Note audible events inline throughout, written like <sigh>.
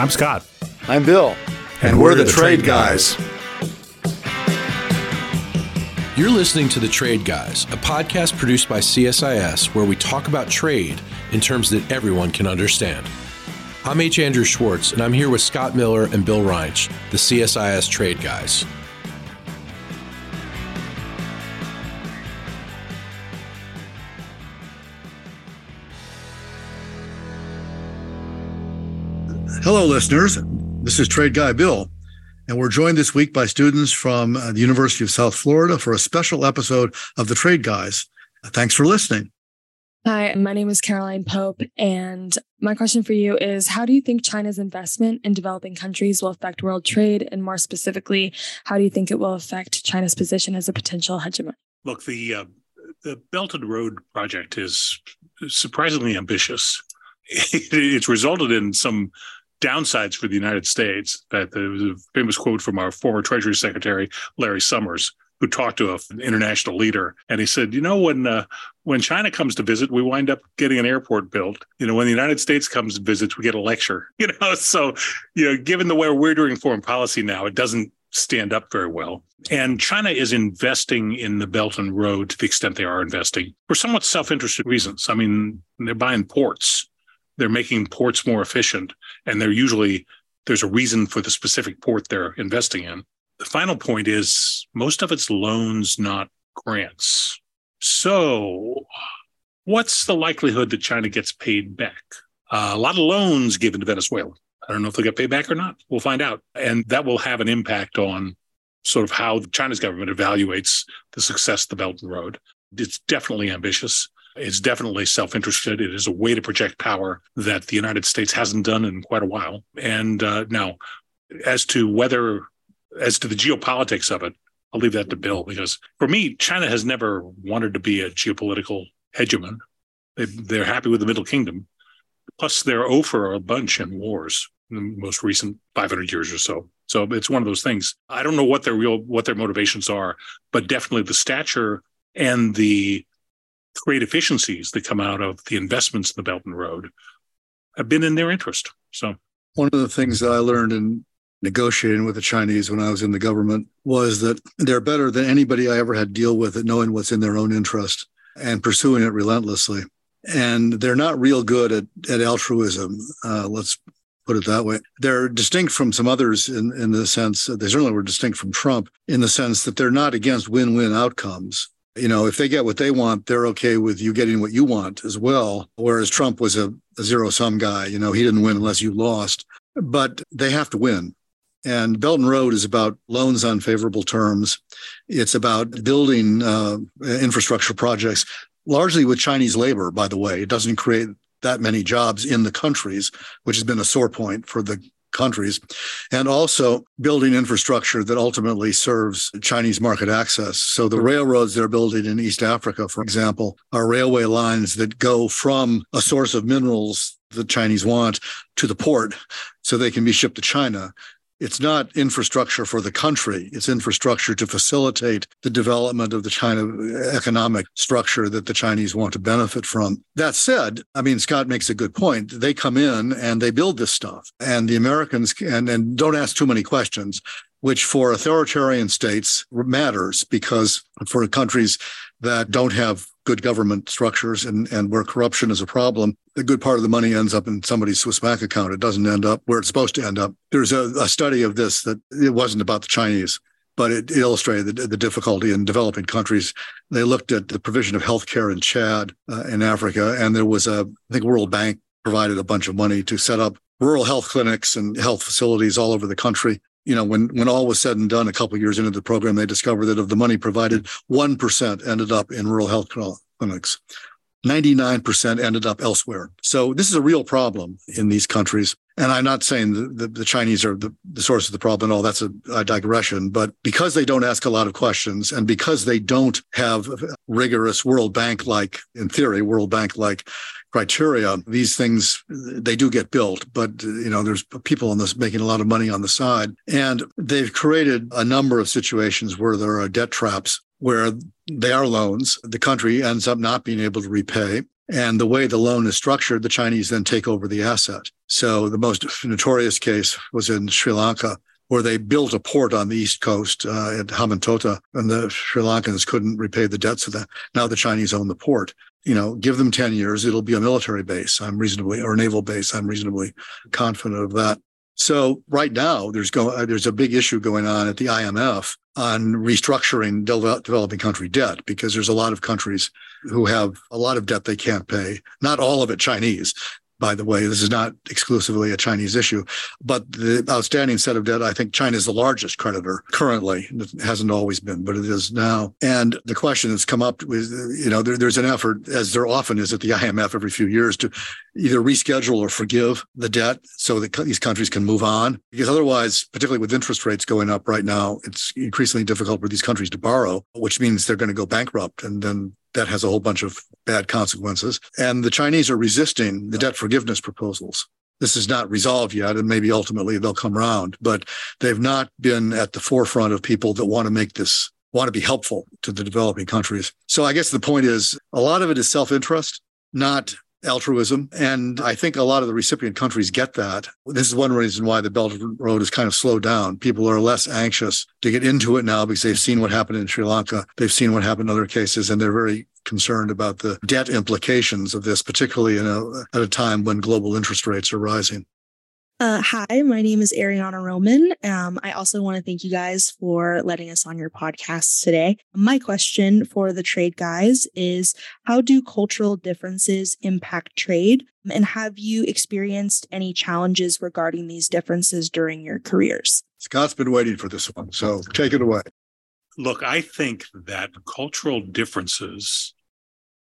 I'm Scott. I'm Bill. And, and we're, we're, the, the Trade, Trade guys. guys. You're listening to The Trade Guys, a podcast produced by CSIS where we talk about trade in terms that everyone can understand. I'm H. Andrew Schwartz, and I'm here with Scott Miller and Bill Reinsch, the CSIS Trade Guys. Hello, listeners. This is Trade Guy Bill, and we're joined this week by students from uh, the University of South Florida for a special episode of the Trade Guys. Thanks for listening. Hi, my name is Caroline Pope, and my question for you is How do you think China's investment in developing countries will affect world trade? And more specifically, how do you think it will affect China's position as a potential hegemon? Look, the, uh, the Belt and Road project is surprisingly ambitious. <laughs> it's resulted in some downsides for the United States. That there was a famous quote from our former Treasury Secretary Larry Summers, who talked to an international leader, and he said, "You know, when uh, when China comes to visit, we wind up getting an airport built. You know, when the United States comes and visits, we get a lecture. <laughs> You know, so you know, given the way we're doing foreign policy now, it doesn't." stand up very well. And China is investing in the Belt and Road to the extent they are investing for somewhat self interested reasons. I mean, they're buying ports they're making ports more efficient and they're usually there's a reason for the specific port they're investing in. The final point is most of it's loans not grants. So what's the likelihood that china gets paid back? Uh, a lot of loans given to venezuela. I don't know if they'll get paid back or not. We'll find out. And that will have an impact on sort of how china's government evaluates the success of the belt and road. It's definitely ambitious it's definitely self interested. It is a way to project power that the United States hasn't done in quite a while. And uh, now, as to whether, as to the geopolitics of it, I'll leave that to Bill because for me, China has never wanted to be a geopolitical hegemon. They, they're happy with the Middle Kingdom. Plus, they're over a bunch in wars in the most recent 500 years or so. So it's one of those things. I don't know what their real what their motivations are, but definitely the stature and the great efficiencies that come out of the investments in the Belt and Road have been in their interest. So, one of the things that I learned in negotiating with the Chinese when I was in the government was that they're better than anybody I ever had deal with at knowing what's in their own interest and pursuing it relentlessly. And they're not real good at, at altruism. Uh, let's put it that way. They're distinct from some others in, in the sense, they certainly were distinct from Trump in the sense that they're not against win win outcomes you know, if they get what they want, they're okay with you getting what you want as well. Whereas Trump was a, a zero sum guy, you know, he didn't win unless you lost, but they have to win. And Belt and Road is about loans on favorable terms. It's about building uh, infrastructure projects, largely with Chinese labor, by the way. It doesn't create that many jobs in the countries, which has been a sore point for the countries, and also building infrastructure that ultimately serves Chinese market access. So the railroads they're building in East Africa, for example, are railway lines that go from a source of minerals the Chinese want to the port so they can be shipped to China it's not infrastructure for the country. It's infrastructure to facilitate the development of the China economic structure that the Chinese want to benefit from. That said, I mean, Scott makes a good point. They come in and they build this stuff and the Americans and, and don't ask too many questions which for authoritarian states matters because for countries that don't have good government structures and, and where corruption is a problem, a good part of the money ends up in somebody's Swiss bank account. It doesn't end up where it's supposed to end up. There's a, a study of this that it wasn't about the Chinese, but it illustrated the, the, difficulty in developing countries. They looked at the provision of healthcare in Chad, uh, in Africa, and there was a, I think World Bank provided a bunch of money to set up rural health clinics and health facilities all over the country you know, when when all was said and done, a couple years into the program, they discovered that of the money provided, one percent ended up in rural health clinics. 99% ended up elsewhere. So this is a real problem in these countries. And I'm not saying the, the, the Chinese are the, the, source of the problem at all that's a, a, digression, but because they don't ask a lot of questions and because they don't have rigorous World Bank like, in theory, World Bank like criteria, these things they do get built, but you know there's people on this making a lot of money on the side, and they've created a number of situations where there are debt traps where they are loans. The country ends up not being able to repay. And the way the loan is structured, the Chinese then take over the asset. So the most <laughs> notorious case was in Sri Lanka, where they built a port on the east coast uh, at Hambantota, and the Sri Lankans couldn't repay the debts of that. Now the Chinese own the port. You know, give them 10 years, it'll be a military base. I'm reasonably, or a naval base. I'm reasonably confident of that. So right now, there's go, uh, there's a big issue going on at the IMF on restructuring developing country debt because there's a lot of countries who have a lot of debt they can't pay. Not all of it Chinese, by the way. This is not exclusively a Chinese issue, but the outstanding set of debt, I think China is the largest creditor currently. It hasn't always been, but it is now. And the question that's come up is, you know, there, there's an effort, as there often is at the IMF every few years, to either reschedule or forgive the debt so that these countries can move on. Because otherwise, particularly with interest rates going up right now, it's increasingly difficult for these countries to borrow, which means they're going to go bankrupt. And then that has a whole bunch of bad consequences. And the Chinese are resisting the debt forgiveness proposals. This is not resolved yet, and maybe ultimately they'll come around, but they've not been at the forefront of people that want to make this, want to be helpful to the developing countries. So I guess the point is a lot of it is self interest, not altruism. And I think a lot of the recipient countries get that. This is one reason why the Belt Road is kind of slowed down. People are less anxious to get into it now because they've seen what happened in Sri Lanka. They've seen what happened in other cases, and they're very concerned about the debt implications of this, particularly a, at a time when global interest rates are rising. Uh, hi, my name is Ariana Roman. Um, I also want to thank you guys for letting us on your podcast today. My question for the trade guys is How do cultural differences impact trade? And have you experienced any challenges regarding these differences during your careers? Scott's been waiting for this one, so take it away. Look, I think that cultural differences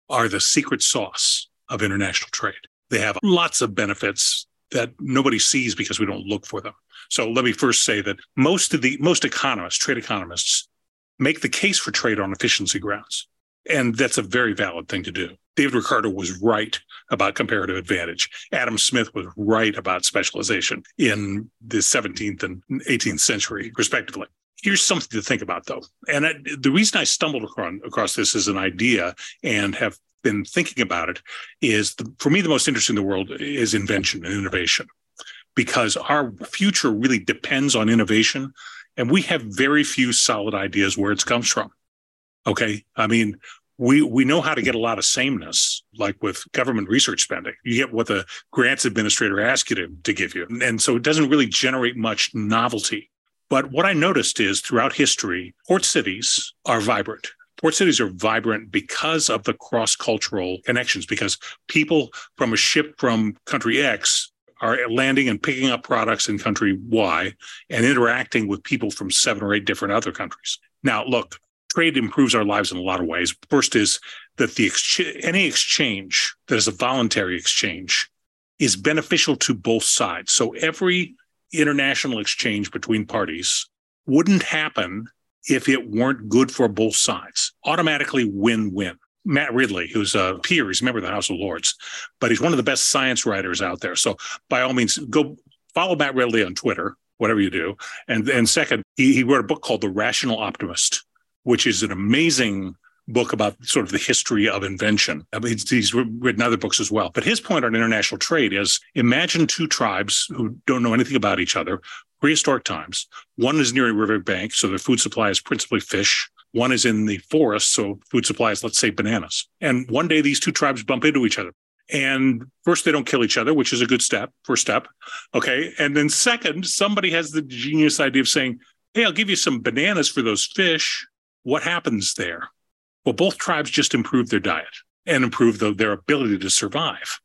are the secret sauce of international trade. They have lots of benefits that nobody sees because we don't look for them. So let me first say that most of the most economists, trade economists, make the case for trade on efficiency grounds. And that's a very valid thing to do. David Ricardo was right about comparative advantage. Adam Smith was right about specialization in the 17th and 18th century, respectively. Here's something to think about, though. And I, the reason I stumbled across, across this as an idea and have been thinking about it is the, for me the most interesting in the world is invention and innovation. Because our future really depends on innovation and we have very few solid ideas where it comes from. Okay? I mean we we know how to get a lot of sameness like with government research spending. You get what the grants administrator asks you to, to give you. And so it doesn't really generate much novelty. But what i noticed is throughout history port cities are vibrant port cities are vibrant because of the cross cultural connections, because people from a ship from country X are landing and picking up products in country Y and interacting with people from seven or eight different other countries. Now, look, trade improves our lives in a lot of ways. First is that the ex- any exchange that is a voluntary exchange is beneficial to both sides. So every international exchange between parties wouldn't happen if it weren't good for both sides. Automatically win win. Matt Ridley, who's a peer, he's a member of the House of Lords, but he's one of the best science writers out there. So by all means, go follow Matt Ridley on Twitter, whatever you do. And and second, he, he wrote a book called The Rational Optimist, which is an amazing book about sort of the history of invention. I mean, he's written other books as well. But his point on international trade is imagine two tribes who don't know anything about each other prehistoric times. One is near a river bank, so their food supply is principally fish. One is in the forest, so food supply is, let's say, bananas. And one day these two tribes bump into each other. And first, they don't kill each other, which is a good step, first step. Okay. And then, second, somebody has the genius idea of saying, Hey, I'll give you some bananas for those fish. What happens there? Well, both tribes just improve their diet and improve the, their ability to survive.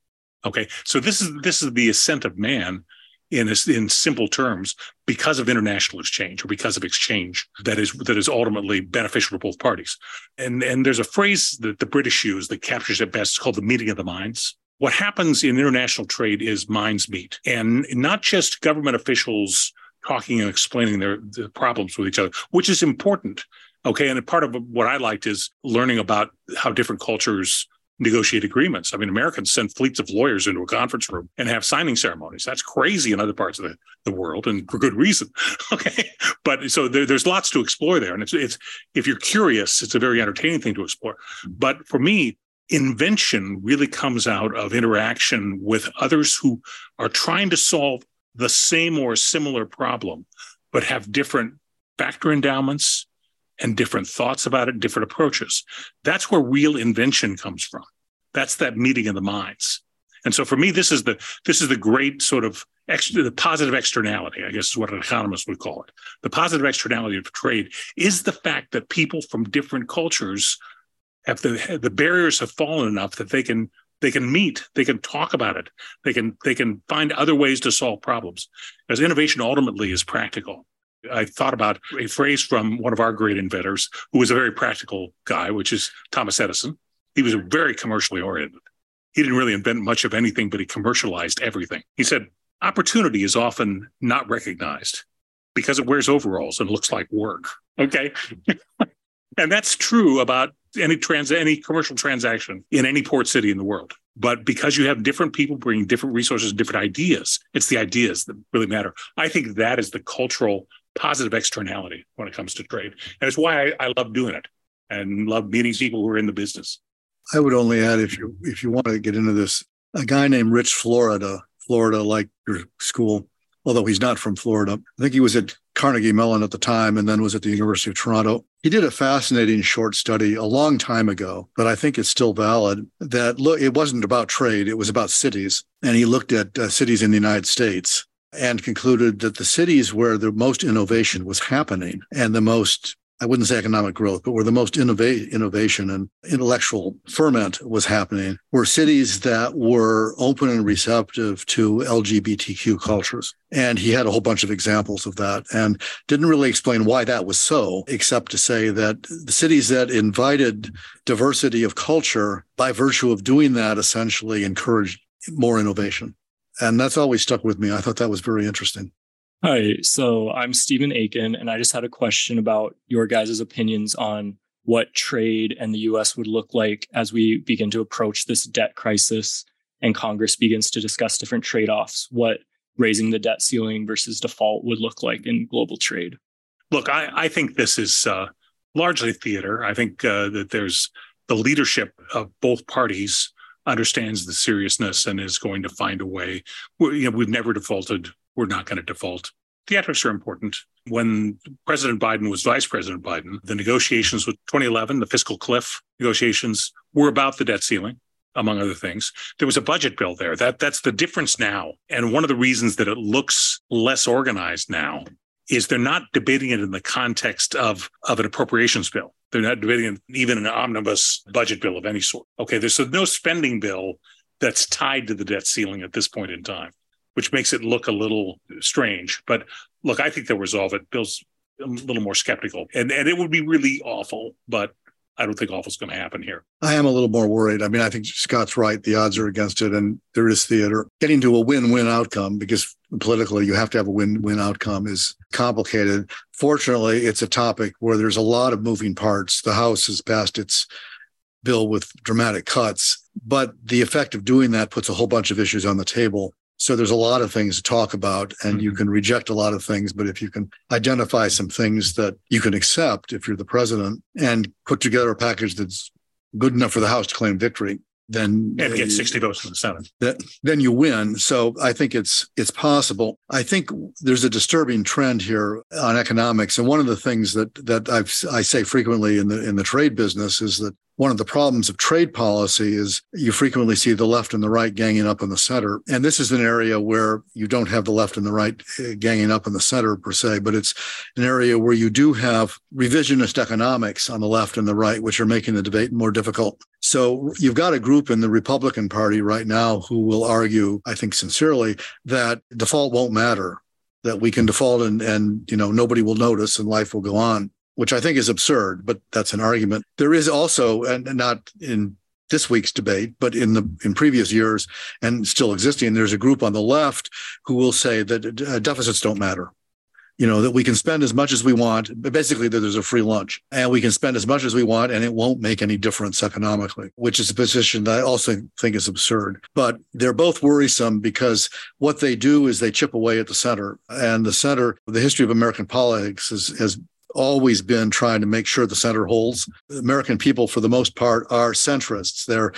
Okay. So this is this is the ascent of man in in simple terms because of international exchange or because of exchange that is that is ultimately beneficial to both parties. And and there's a phrase that the British use that captures it best. It's called the meeting of the minds. What happens in international trade is minds meet, and not just government officials talking and explaining their, their problems with each other, which is important. Okay, and part of what I liked is learning about how different cultures negotiate agreements. I mean, Americans send fleets of lawyers into a conference room and have signing ceremonies. That's crazy in other parts of the, the world and for good reason. <laughs> Okay. But so there, there's lots to explore there. And it's, it's, if you're curious, it's a very entertaining thing to explore. But for me, invention really comes out of interaction with others who are trying to solve the same or similar problem, but have different factor endowments and different thoughts about it, different approaches. That's where real invention comes from. That's that meeting of the minds. And so for me, this is the this is the great sort of extra, the positive externality, I guess is what an economist would call it. The positive externality of trade is the fact that people from different cultures have the the barriers have fallen enough that they can they can meet they can talk about it they can they can find other ways to solve problems as innovation ultimately is practical i thought about a phrase from one of our great inventors who was a very practical guy which is thomas edison. He was very commercially oriented. He didn't really invent much of anything but he commercialized everything. He said opportunity is often not recognized because it wears overalls and looks like work. Okay? <laughs> And that's true about any trans any commercial transaction in any port city in the world. But because you have different people bringing different resources, and different ideas, it's the ideas that really matter. I think that is the cultural positive externality when it comes to trade, and it's why I, I love doing it and love meeting people who are in the business. I would only add if you if you want to get into this, a guy named Rich Florida, Florida like your school, although he's not from Florida. I think he was at Carnegie Mellon at the time and then was at the University of Toronto. He did a fascinating short study a long time ago, but I think it's still valid that look, it wasn't about trade, it was about cities. And he looked at uh, cities in the United States and concluded that the cities where the most innovation was happening and the most I wouldn't say economic growth, but where the most innova- innovation and intellectual ferment was happening were cities that were open and receptive to LGBTQ cultures. And he had a whole bunch of examples of that and didn't really explain why that was so, except to say that the cities that invited diversity of culture by virtue of doing that essentially encouraged more innovation. And that's always stuck with me. I thought that was very interesting. Hi, so I'm Stephen Aiken, and I just had a question about your guys' opinions on what trade and the US would look like as we begin to approach this debt crisis and Congress begins to discuss different trade offs, what raising the debt ceiling versus default would look like in global trade. Look, I, I think this is uh, largely theater. I think uh, that there's the leadership of both parties understands the seriousness and is going to find a way. we you know, we've never defaulted we're not going to default. Theatrics are important. When President Biden was Vice President Biden, the negotiations with 2011, the fiscal cliff negotiations, were about the debt ceiling among other things. There was a budget bill there. That that's the difference now. And one of the reasons that it looks less organized now is they're not debating it in the context of, of an appropriations bill. They're not debating even an omnibus budget bill of any sort. Okay, there's no spending bill that's tied to the debt ceiling at this point in time which makes it look a little strange. But look, I think they'll resolve it. Bill's a little more skeptical, and and it would be really awful, but I don't think awful is going to happen here. I am a little more worried. I mean, I think Scott's right. The odds are against it, and there is theater. Getting to a win-win outcome because politically you have to have a win-win outcome is complicated. Fortunately, it's a topic where there's a lot of moving parts. The House has passed its bill with dramatic cuts, but the effect of doing that puts a whole bunch of issues on the table. So there's a lot of things to talk about, and mm-hmm. you can reject a lot of things. But if you can identify some things that you can accept if you're the president and put together a package that's good enough for the House to claim victory, then and get 60 votes in the Senate. That, then you win. So I think it's it's possible. I think there's a disturbing trend here on economics, and one of the things that that I've, I say frequently in the in the trade business is that one of the problems of trade policy is you frequently see the left and the right ganging up in the center. And this is an area where you don't have the left and the right uh, ganging up in the center per se, but it's an area where you do have revisionist economics on the left and the right, which are making the debate more difficult. So you've got a group in the Republican Party right now who will argue, I think sincerely, that default won't matter that we can default and, and you know nobody will notice and life will go on which I think is absurd, but that's an argument. There is also, and not in this week's debate, but in the in previous years and still existing, there's a group on the left who will say that uh, deficits don't matter. You know that we can spend as much as we want, but basically there's a free lunch, and we can spend as much as we want, and it won't make any difference economically. Which is a position that I also think is absurd. But they're both worrisome because what they do is they chip away at the center, and the center. The history of American politics is, has always been trying to make sure the center holds. American people, for the most part, are centrists. They're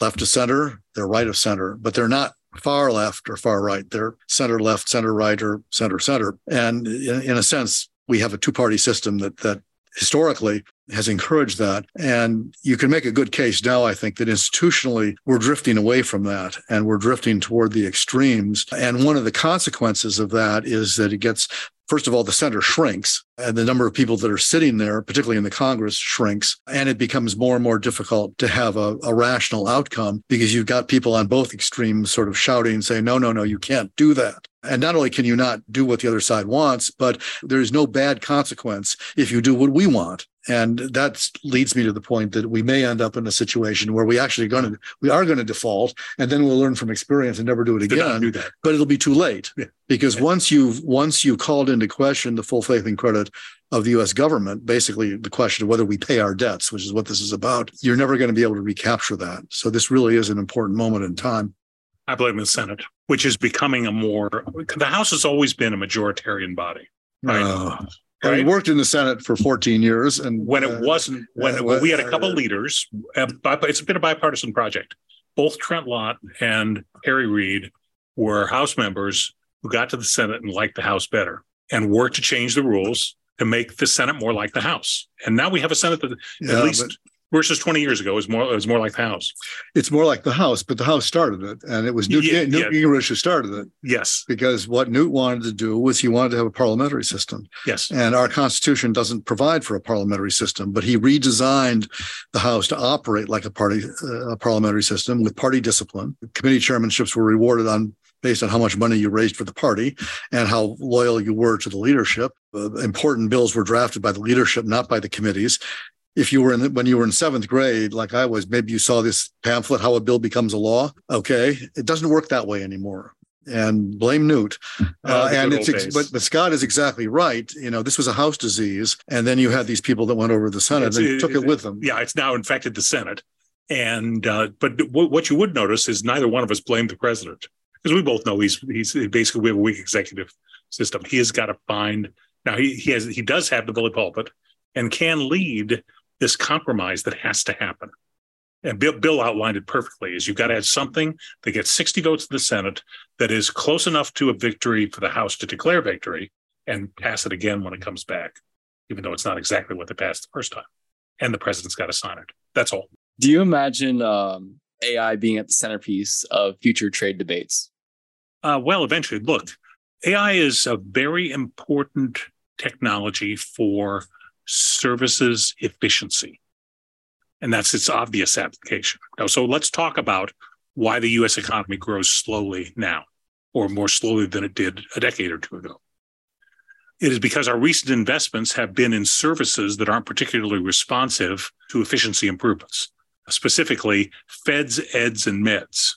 left of center, they're right of center, but they're not far left or far right. They're center left, center right, or center center. And in, in a sense, we have a two party system that that historically has encouraged that. And you can make a good case now, I think, that institutionally we're drifting away from that and we're drifting toward the extremes. And one of the consequences of that is that it gets First of all, the center shrinks and the number of people that are sitting there, particularly in the Congress, shrinks. And it becomes more and more difficult to have a, a, rational outcome because you've got people on both extremes sort of shouting, saying, no, no, no, you can't do that. And not only can you not do what the other side wants, but there's no bad consequence if you do what we want. And that leads me to the point that we may end up in a situation where we actually going to we are going to default, and then we'll learn from experience and never do it again. But it'll be too late yeah. because yeah. once you've once you've called into question the full faith and credit of the U.S. government, basically the question of whether we pay our debts, which is what this is about, you're never going to be able to recapture that. So this really is an important moment in time. I blame the Senate, which is becoming a more. The House has always been a majoritarian body. Right. Uh, Right? worked in the Senate for 14 years, and when it uh, wasn't, when, uh, when we had a couple leaders, uh, it's been a bipartisan project. Both Trent Lott and Harry Reid were House members who got to the Senate and liked the House better, and worked to change the rules to make the Senate more like the House. And now we have a Senate that yeah, at least versus 20 years ago is more it was more like the house. It's more like the house but the house started it and it was newt, yeah, newt yeah. gingrich who started it. Yes. Because what newt wanted to do was he wanted to have a parliamentary system. Yes. And our constitution doesn't provide for a parliamentary system but he redesigned the house to operate like a party uh, a parliamentary system with party discipline. Committee chairmanships were rewarded on based on how much money you raised for the party and how loyal you were to the leadership. Uh, important bills were drafted by the leadership, not by the committees if you were in when you were in seventh grade, like I was, maybe you saw this pamphlet, How a Bill Becomes a Law. Okay. It doesn't work that way anymore. And blame Newt. <laughs> Uh, and it's, ex- but, but Scott is exactly right. You know, this was a House disease. And then you had these people that went over to the Senate and it, took it, it, with them. Yeah. It's now infected the Senate. And, uh, but w- what you would notice is neither one of us blamed the president because we both know he's, he's basically, we have a weak executive system. He has got to find, now he, he has, he does have the bully pulpit and can lead this compromise that has to happen. And Bill, Bill outlined it perfectly is you've got to have something that gets 60 votes in the Senate that is close enough to a victory for the House to declare victory and pass it again when it comes back, even though it's not exactly what they passed the first time. And the president's got to sign it. That's all. Do you imagine um, AI being at the centerpiece of future trade debates? Uh, well, eventually. Look, AI is a very important technology for services efficiency. And that's its obvious application. Now, so let's talk about why the US economy grows slowly now, or more slowly than it did a decade or two ago. It is because our recent investments have been in services that aren't particularly responsive to efficiency improvements, specifically feds, eds, and meds.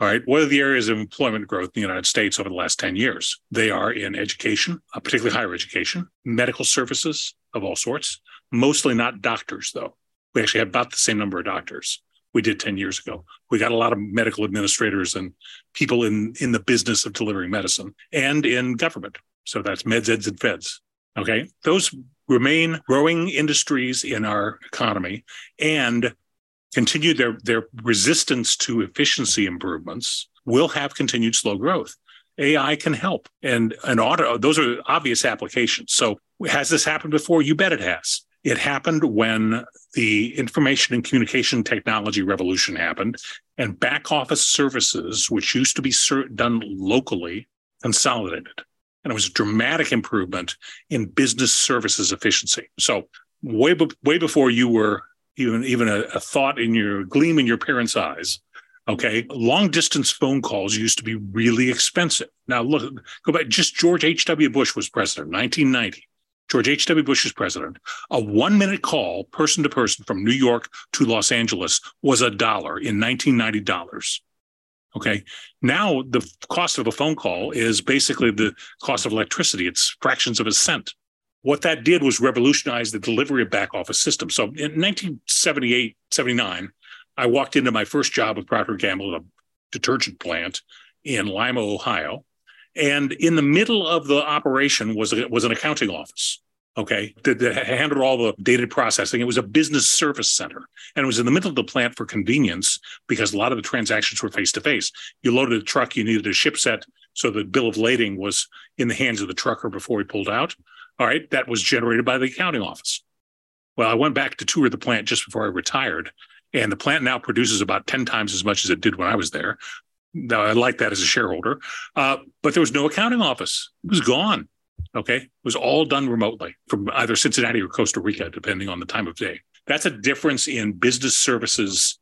All right. What are the areas of employment growth in the United States over the last 10 years? They are in education, uh, particularly higher education, medical services of all sorts, mostly not doctors, though. We actually have about the same number of doctors we did 10 years ago. We got a lot of medical administrators and people in, in the business of delivering medicine and in government. So that's meds, eds, and feds. Okay. Those remain growing industries in our economy and continue their, their resistance to efficiency improvements will have continued slow growth. AI can help and an auto, those are obvious applications. So has this happened before? You bet it has. It happened when the information and communication technology revolution happened and back office services, which used to be done locally, consolidated. And it was a dramatic improvement in business services efficiency. So way, be- way before you were even even a, a thought in your gleam in your parents' eyes. Okay, long distance phone calls used to be really expensive. Now look, go back. Just George H. W. Bush was president, 1990. George H. W. Bush president. A one minute call, person to person, from New York to Los Angeles was a dollar in 1990 dollars. Okay. Now the cost of a phone call is basically the cost of electricity. It's fractions of a cent what that did was revolutionize the delivery of back office systems. So in 1978, 79, I walked into my first job with Procter Gamble, a detergent plant in Lima, Ohio. And in the middle of the operation was, was an accounting office. Okay, that, that, handled all the data processing. It was a business service center and it was in the middle of the plant for convenience because a lot of the transactions were face to face. You loaded a truck, you needed a ship set. So the bill of lading was in the hands of the trucker before he pulled out. All right, that was generated by the accounting office. Well, I went back to tour the plant just before I retired, and the plant now produces about 10 times as much as it did when I was there. Now, I like that as a shareholder, uh, but there was no accounting office. It was gone. Okay. It was all done remotely from either Cincinnati or Costa Rica, depending on the time of day. That's a difference in business services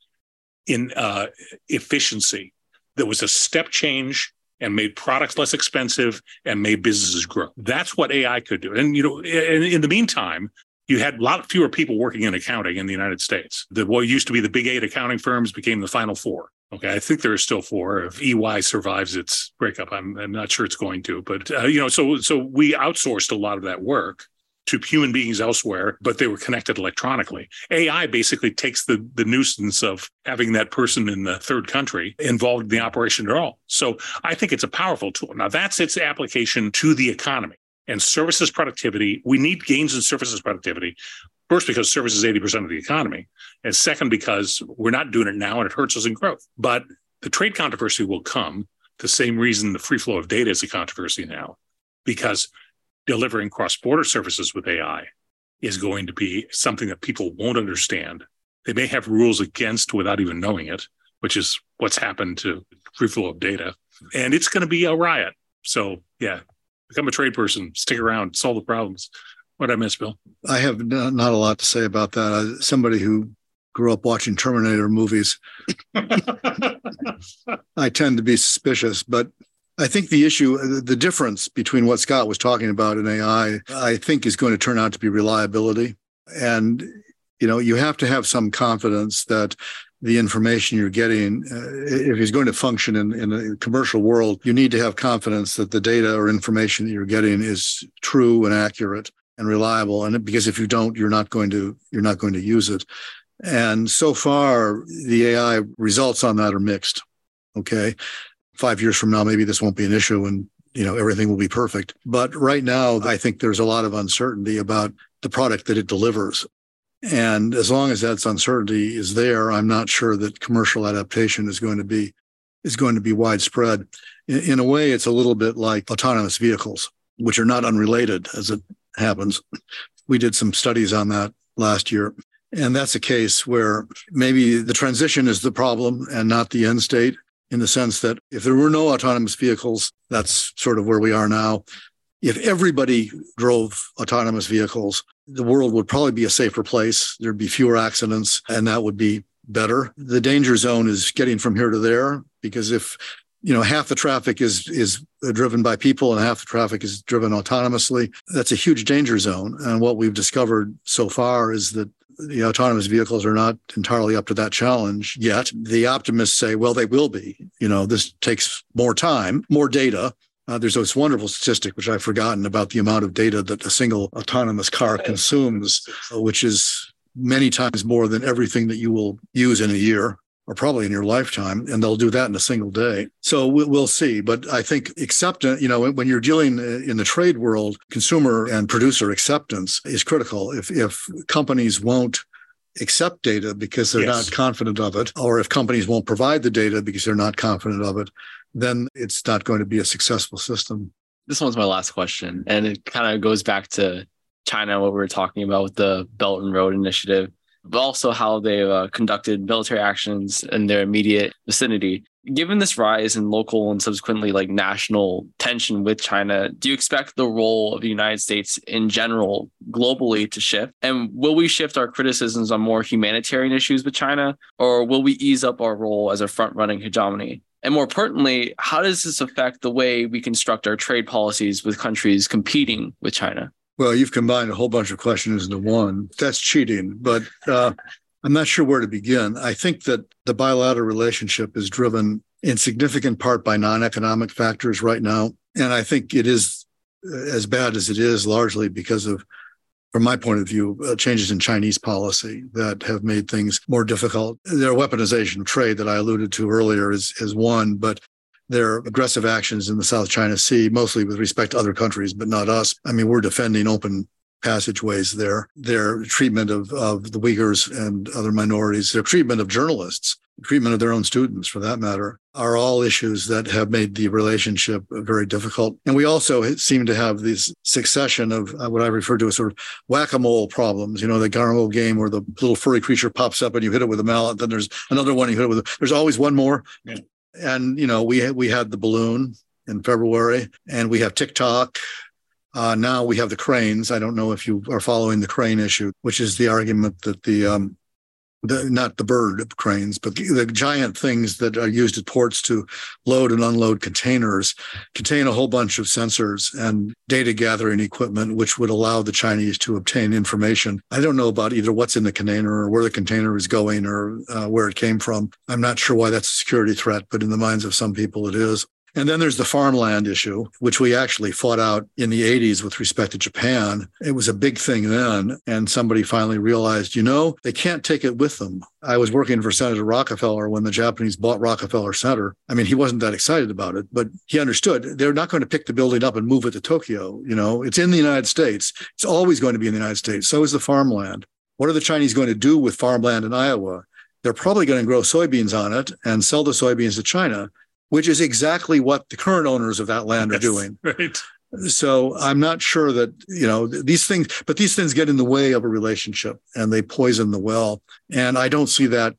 in uh, efficiency. There was a step change and made products less expensive and made businesses grow. That's what AI could do. And you know, in, in the meantime, you had a lot fewer people working in accounting in the United States. The what used to be the big eight accounting firms became the final four. Okay, I think there are still four. If EY survives its breakup, I'm, I'm not sure it's going to. But uh, you know, so so we outsourced a lot of that work to human beings elsewhere, but they were connected electronically. AI basically takes the the nuisance of having that person in the third country involved in the operation at all. So I think it's a powerful tool. Now that's its application to the economy and services productivity. We need gains in services productivity. First, because service is 80% of the economy. And second, because we're not doing it now and it hurts us in growth. But the trade controversy will come the same reason the free flow of data is a controversy now, because delivering cross border services with AI is going to be something that people won't understand. They may have rules against without even knowing it, which is what's happened to free flow of data. And it's going to be a riot. So, yeah, become a trade person, stick around, solve the problems. What I miss, Bill? I have not a lot to say about that. Somebody who grew up watching Terminator movies, <laughs> I tend to be suspicious. But I think the issue, the difference between what Scott was talking about in AI, I think is going to turn out to be reliability. And, you know, you have to have some confidence that the information you're getting, uh, if it's going to function in, in a commercial world, you need to have confidence that the data or information that you're getting is true and accurate and reliable. And because if you don't, you're not going to you're not going to use it. And so far, the AI results on that are mixed. Okay, five years from now, maybe this won't be an issue, and you know everything will be perfect. But right now, I think there's a lot of uncertainty about the product that it delivers. And as long as that uncertainty is there, I'm not sure that commercial adaptation is going to be is going to be widespread. In, in a way, it's a little bit like autonomous vehicles, which are not unrelated as it happens. We did some studies on that last year. And that's a case where maybe the transition is the problem and not the end state, in the sense that if there were no autonomous vehicles, that's sort of where we are now. If everybody drove autonomous vehicles, the world would probably be a safer place. There'd be fewer accidents, and that would be better. The danger zone is getting from here to there because if you know half the traffic is is driven by people and half the traffic is driven autonomously, that's a huge danger zone. And what we've discovered so far is that the autonomous vehicles are not entirely up to that challenge yet. The optimists say, well, they will be. You know, this takes more time, more data, uh, there's this wonderful statistic, which I've forgotten about the amount of data that a single autonomous car consumes, which is many times more than everything that you will use in a year or probably in your lifetime. And they'll do that in a single day. So we'll see. But I think acceptance, you know, when you're dealing in the trade world, consumer and producer acceptance is critical. If, if companies won't accept data because they're yes. not confident of it, or if companies won't provide the data because they're not confident of it, then it's not going to be a successful system. This one's my last question. And it kind of goes back to China, what we were talking about with the Belt and Road Initiative, but also how they've uh, conducted military actions in their immediate vicinity. Given this rise in local and subsequently like national tension with China, do you expect the role of the United States in general globally to shift? And will we shift our criticisms on more humanitarian issues with China, or will we ease up our role as a front running hegemony? And more pertinently, how does this affect the way we construct our trade policies with countries competing with China? Well, you've combined a whole bunch of questions into one. That's cheating, but uh, I'm not sure where to begin. I think that the bilateral relationship is driven in significant part by non economic factors right now. And I think it is uh, as bad as it is largely because of from my point of view, uh, changes in Chinese policy that have made things more difficult. Their weaponization of trade that I alluded to earlier is, is one, but their aggressive actions in the South China Sea, mostly with respect to other countries, but not us. I mean, we're defending open passageways there, their treatment of, of the Uyghurs and other minorities, their treatment of journalists, treatment of their own students for that matter, are all issues that have made the relationship very difficult. And we also seem to have this succession of uh, what I refer to as sort of whack-a-mole problems, you know, the Garmo game where the little furry creature pops up and you hit it with a mallet, then there's another one you hit it with. A, There's always one more. Yeah. And, you know, we, we had the balloon in February and we have TikTok uh, now we have the cranes. I don't know if you are following the crane issue, which is the argument that the, um, the not the bird cranes, but the, the, giant things that are used at ports to load and unload containers contain a whole bunch of sensors and data gathering equipment, which would allow the Chinese to obtain information. I don't know about either what's in the container or where the container is going or uh, where it came from. I'm not sure why that's a security threat, but in the minds of some people, it is. And then there's the farmland issue, which we actually fought out in the 80s with respect to Japan. It was a big thing then. And somebody finally realized, you know, they can't take it with them. I was working for Senator Rockefeller when the Japanese bought Rockefeller Center. I mean, he wasn't that excited about it, but he understood they're not going to pick the building up and move it to Tokyo. You know, it's in the United States. It's always going to be in the United States. So is the farmland. What are the Chinese going to do with farmland in Iowa? They're probably going to grow soybeans on it and sell the soybeans to China which is exactly what the current owners of that land yes, are doing. Right. So I'm not sure that, you know, these things, but these things get in the way of a relationship and they poison the well. And I don't see that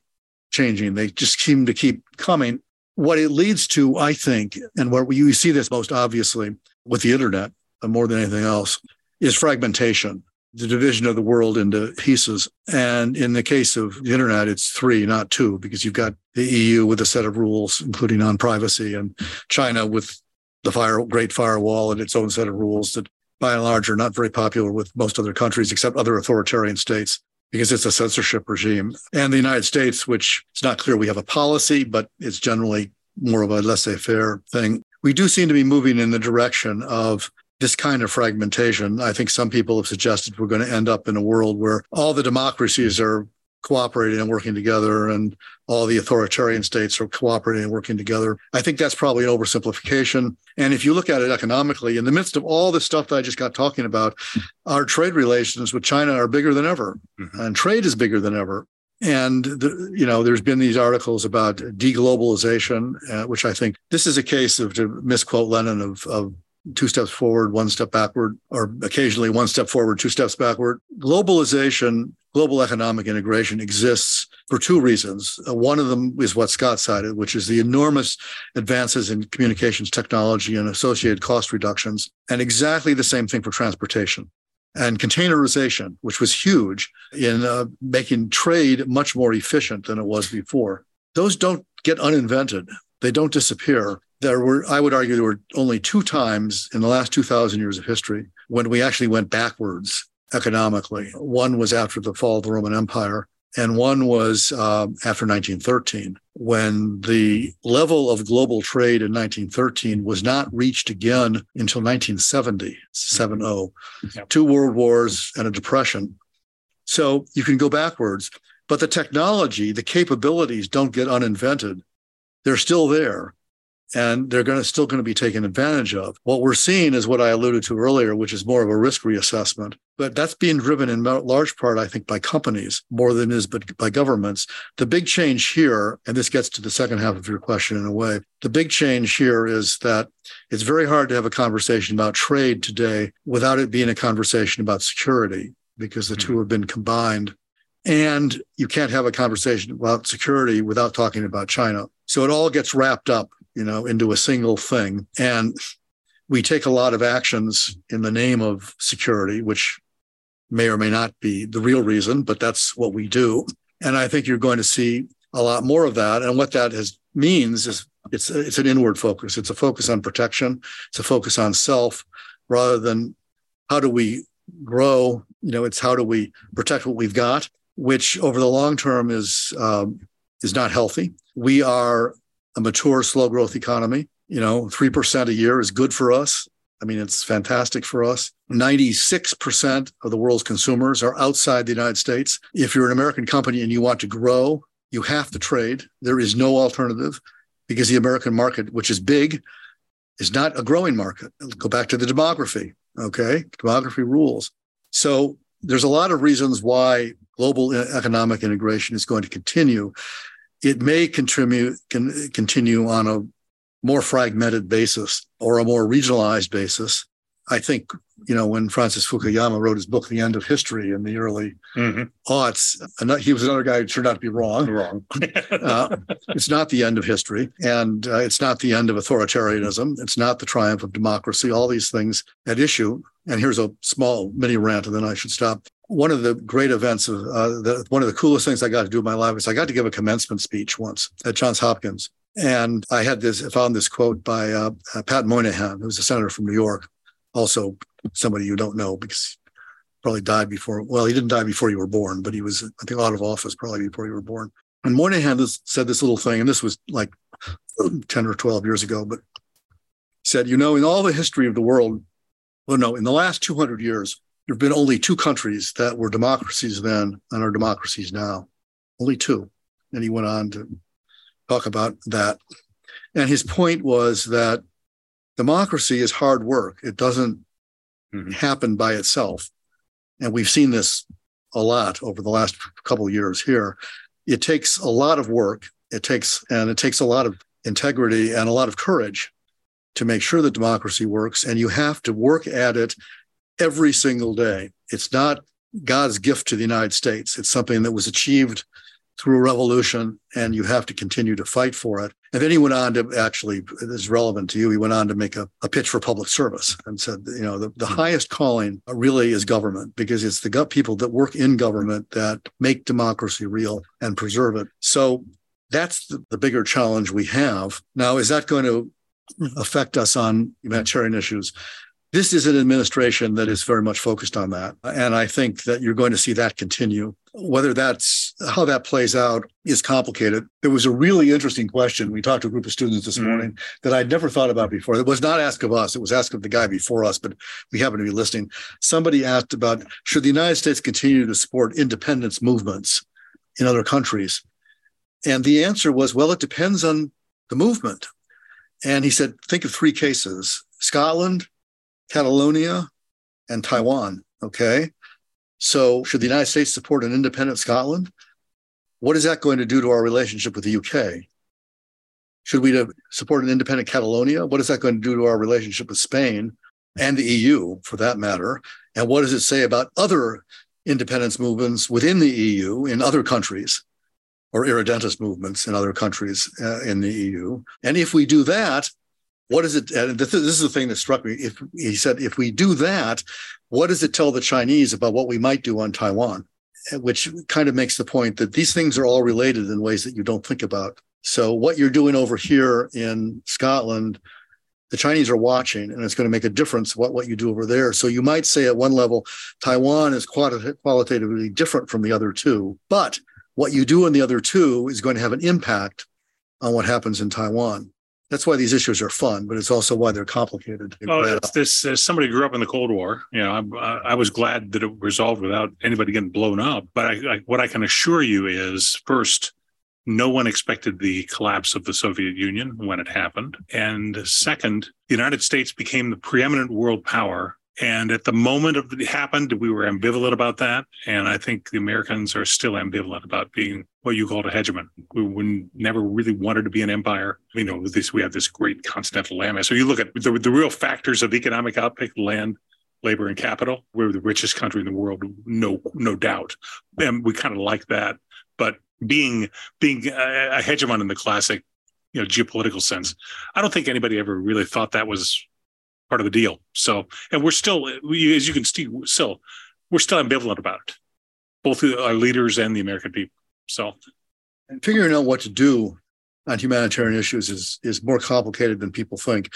changing. They just seem to keep coming. What it leads to, I think, and where you see this most obviously with the internet uh, more than anything else, is fragmentation the division of the world into pieces. And in the case of the internet, it's three, not two, because you've got the EU with a set of rules, including on privacy, and China with the fire, Great Firewall and its own set of rules that by and large are not very popular with most other countries except other authoritarian states because it's a censorship regime. And the United States, which it's not clear we have a policy, but it's generally more of a laissez faire thing. We do seem to be moving in the direction of this kind of fragmentation. I think some people have suggested we're going to end up in a world where all the democracies are cooperating and working together and all the authoritarian states are cooperating and working together. I think that's probably an oversimplification. And if you look at it economically, in the midst of all the stuff that I just got talking about, our trade relations with China are bigger than ever, mm-hmm. and trade is bigger than ever. And the, you know, there's been these articles about deglobalization, uh, which I think this is a case of to misquote Lenin of, of two steps forward, one step backward, or occasionally one step forward, two steps backward. Globalization, global economic integration exists for two reasons. Uh, one of them is what Scott cited, which is the enormous advances in communications technology and associated cost reductions, and exactly the same thing for transportation. And containerization, which was huge in uh, making trade much more efficient than it was before. Those don't get uninvented. They don't disappear there were, I would argue, there were only two times in the last 2,000 years of history when we actually went backwards economically. One was after the fall of the Roman Empire, and one was uh, after 1913, when the level of global trade in 1913 was not reached again until 1970, 70, yep. two world wars and a depression. So you can go backwards, but the technology, the capabilities don't get uninvented. They're still there and they're going to still going to be taken advantage of. What we're seeing is what I alluded to earlier, which is more of a risk reassessment. But that's being driven in large part, I think, by companies more than is but by governments. The big change here, and this gets to the second half of your question in a way, the big change here is that it's very hard to have a conversation about trade today without it being a conversation about security because the mm-hmm. two have been combined. And you can't have a conversation about security without talking about China. So it all gets wrapped up you know, into a single thing. And we take a lot of actions in the name of security, which may or may not be the real reason, but that's what we do. And I think you're going to see a lot more of that. And what that has means is it's it's an inward focus. It's a focus on protection. It's a focus on self rather than how do we grow. You know, it's how do we protect what we've got, which over the long term is um, is not healthy. We are a mature, slow growth economy. You know, 3% a year is good for us. I mean, it's fantastic for us. 96% of the world's consumers are outside the United States. If you're an American company and you want to grow, you have to trade. There is no alternative because the American market, which is big, is not a growing market. Go back to the demography. Okay. Demography rules. So there's a lot of reasons why global economic integration is going to continue. It may contribute, can continue on a more fragmented basis or a more regionalized basis. I think, you know, when Francis Fukuyama wrote his book, The End of History in the early mm-hmm. aughts, he was another guy who turned out to be wrong. Wrong. <laughs> uh, it's not the end of history. And uh, it's not the end of authoritarianism. It's not the triumph of democracy. All these things at issue. And here's a small mini rant, and then I should stop. One of the great events of uh, the, one of the coolest things I got to do in my life is I got to give a commencement speech once at Johns Hopkins. And I had this, I found this quote by uh, uh, Pat Moynihan, who's a senator from New York, also somebody you don't know because probably died before. Well, he didn't die before you were born, but he was, I think, out of office probably before you were born. And Moynihan said this little thing, and this was like <clears throat> 10 or 12 years ago, but said, you know, in all the history of the world, well, no, in the last 200 years, there have been only two countries that were democracies then and are democracies now. Only two. And he went on to talk about that. And his point was that democracy is hard work. It doesn't mm-hmm. happen by itself. And we've seen this a lot over the last couple of years here. It takes a lot of work. It takes, and it takes a lot of integrity and a lot of courage to make sure that democracy works. And you have to work at it every single day. It's not God's gift to the United States. It's something that was achieved through a revolution and you have to continue to fight for it. And then he went on to actually, it is relevant to you, he went on to make a, a pitch for public service and said, you know, the, the hmm. highest calling really is government because it's the people that work in government that make democracy real and preserve it. So that's the, the bigger challenge we have. Now, is that going to affect us on humanitarian issues? This is an administration that is very much focused on that. And I think that you're going to see that continue. Whether that's how that plays out is complicated. There was a really interesting question. We talked to a group of students this mm-hmm. morning that I'd never thought about before. It was not asked of us, it was asked of the guy before us, but we happen to be listening. Somebody asked about should the United States continue to support independence movements in other countries? And the answer was, well, it depends on the movement. And he said, think of three cases Scotland, Catalonia, and Taiwan. Okay. So, should the United States support an independent Scotland? What is that going to do to our relationship with the UK? Should we support an independent Catalonia? What is that going to do to our relationship with Spain and the EU, for that matter? And what does it say about other independence movements within the EU in other countries or irredentist movements in other countries uh, in the EU? And if we do that, what is it? Uh, and this is the thing that struck me. If he said, if we do that, what does it tell the Chinese about what we might do on Taiwan? Uh, which kind of makes the point that these things are all related in ways that you don't think about. So what you're doing over here in Scotland, the Chinese are watching, and it's going to make a difference what what you do over there. So you might say at one level, Taiwan is qualitatively different from the other two, but what you do in the other two is going to have an impact on what happens in Taiwan that's why these issues are fun, but it's also why they're complicated. Oh, it's this as somebody grew up in the Cold War, you know, I, I was glad that it resolved without anybody getting blown up. But I, I, what I can assure you is, first, no one expected the collapse of the Soviet Union when it happened, and second, the United States became the preeminent world power and at the moment of it happened, we were ambivalent about that. And I think the Americans are still ambivalent about being what you called a hegemon. We, we never really wanted to be an empire. You know, this we have this great continental landmass. So you look at the, the real factors of economic output, land, labor, and capital. We're the richest country in the world, no no doubt. And we kind of like that. But being being a, a hegemon in the classic, you know, geopolitical sense, I don't think anybody ever really thought that was part of the deal. So, and we're still, we, as you can see, still, we're still ambivalent about it, both our leaders and the American people. So, and figuring out what to do on humanitarian issues is is more complicated than people think,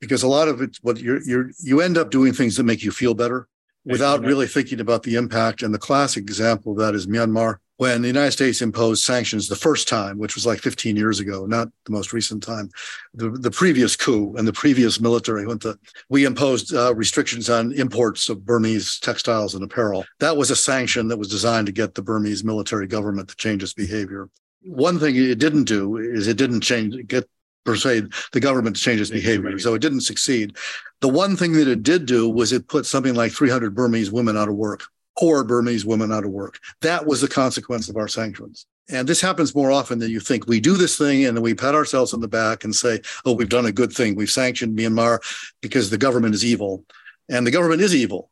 because a lot of it, what you're you're you end up doing things that make you feel better without really thinking about the impact. And the classic example of that is Myanmar when the United States imposed sanctions the first time, which was like 15 years ago, not the most recent time, the, the previous coup and the previous military to, we imposed uh, restrictions on imports of Burmese textiles and apparel. That was a sanction that was designed to get the Burmese military government to change its behavior. One thing it didn't do is it didn't change, get persuade the government to change its behavior. So it didn't succeed. The one thing that it did do was it put something like 300 Burmese women out of work, poor Burmese women out of work. That was the consequence of our sanctions. And this happens more often than you think. We do this thing and then we pat ourselves on the back and say, oh, we've done a good thing. We've sanctioned Myanmar because the government is evil. And the government is evil.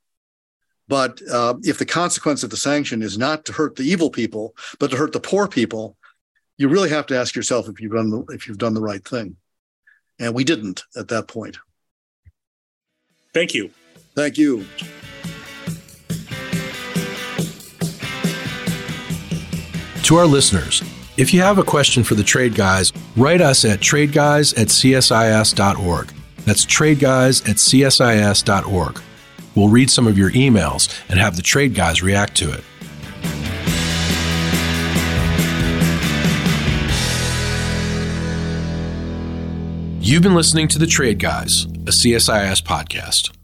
But uh, if the consequence of the sanction is not to hurt the evil people, but to hurt the poor people, you really have to ask yourself if you've done the, if you've done the right thing. And we didn't at that point. Thank you. Thank you. To our listeners, if you have a question for the Trade Guys, write us at tradeguys at csis.org. That's tradeguys at csis.org. We'll read some of your emails and have the Trade Guys react to it. You've been listening to The Trade Guys, a CSIS podcast.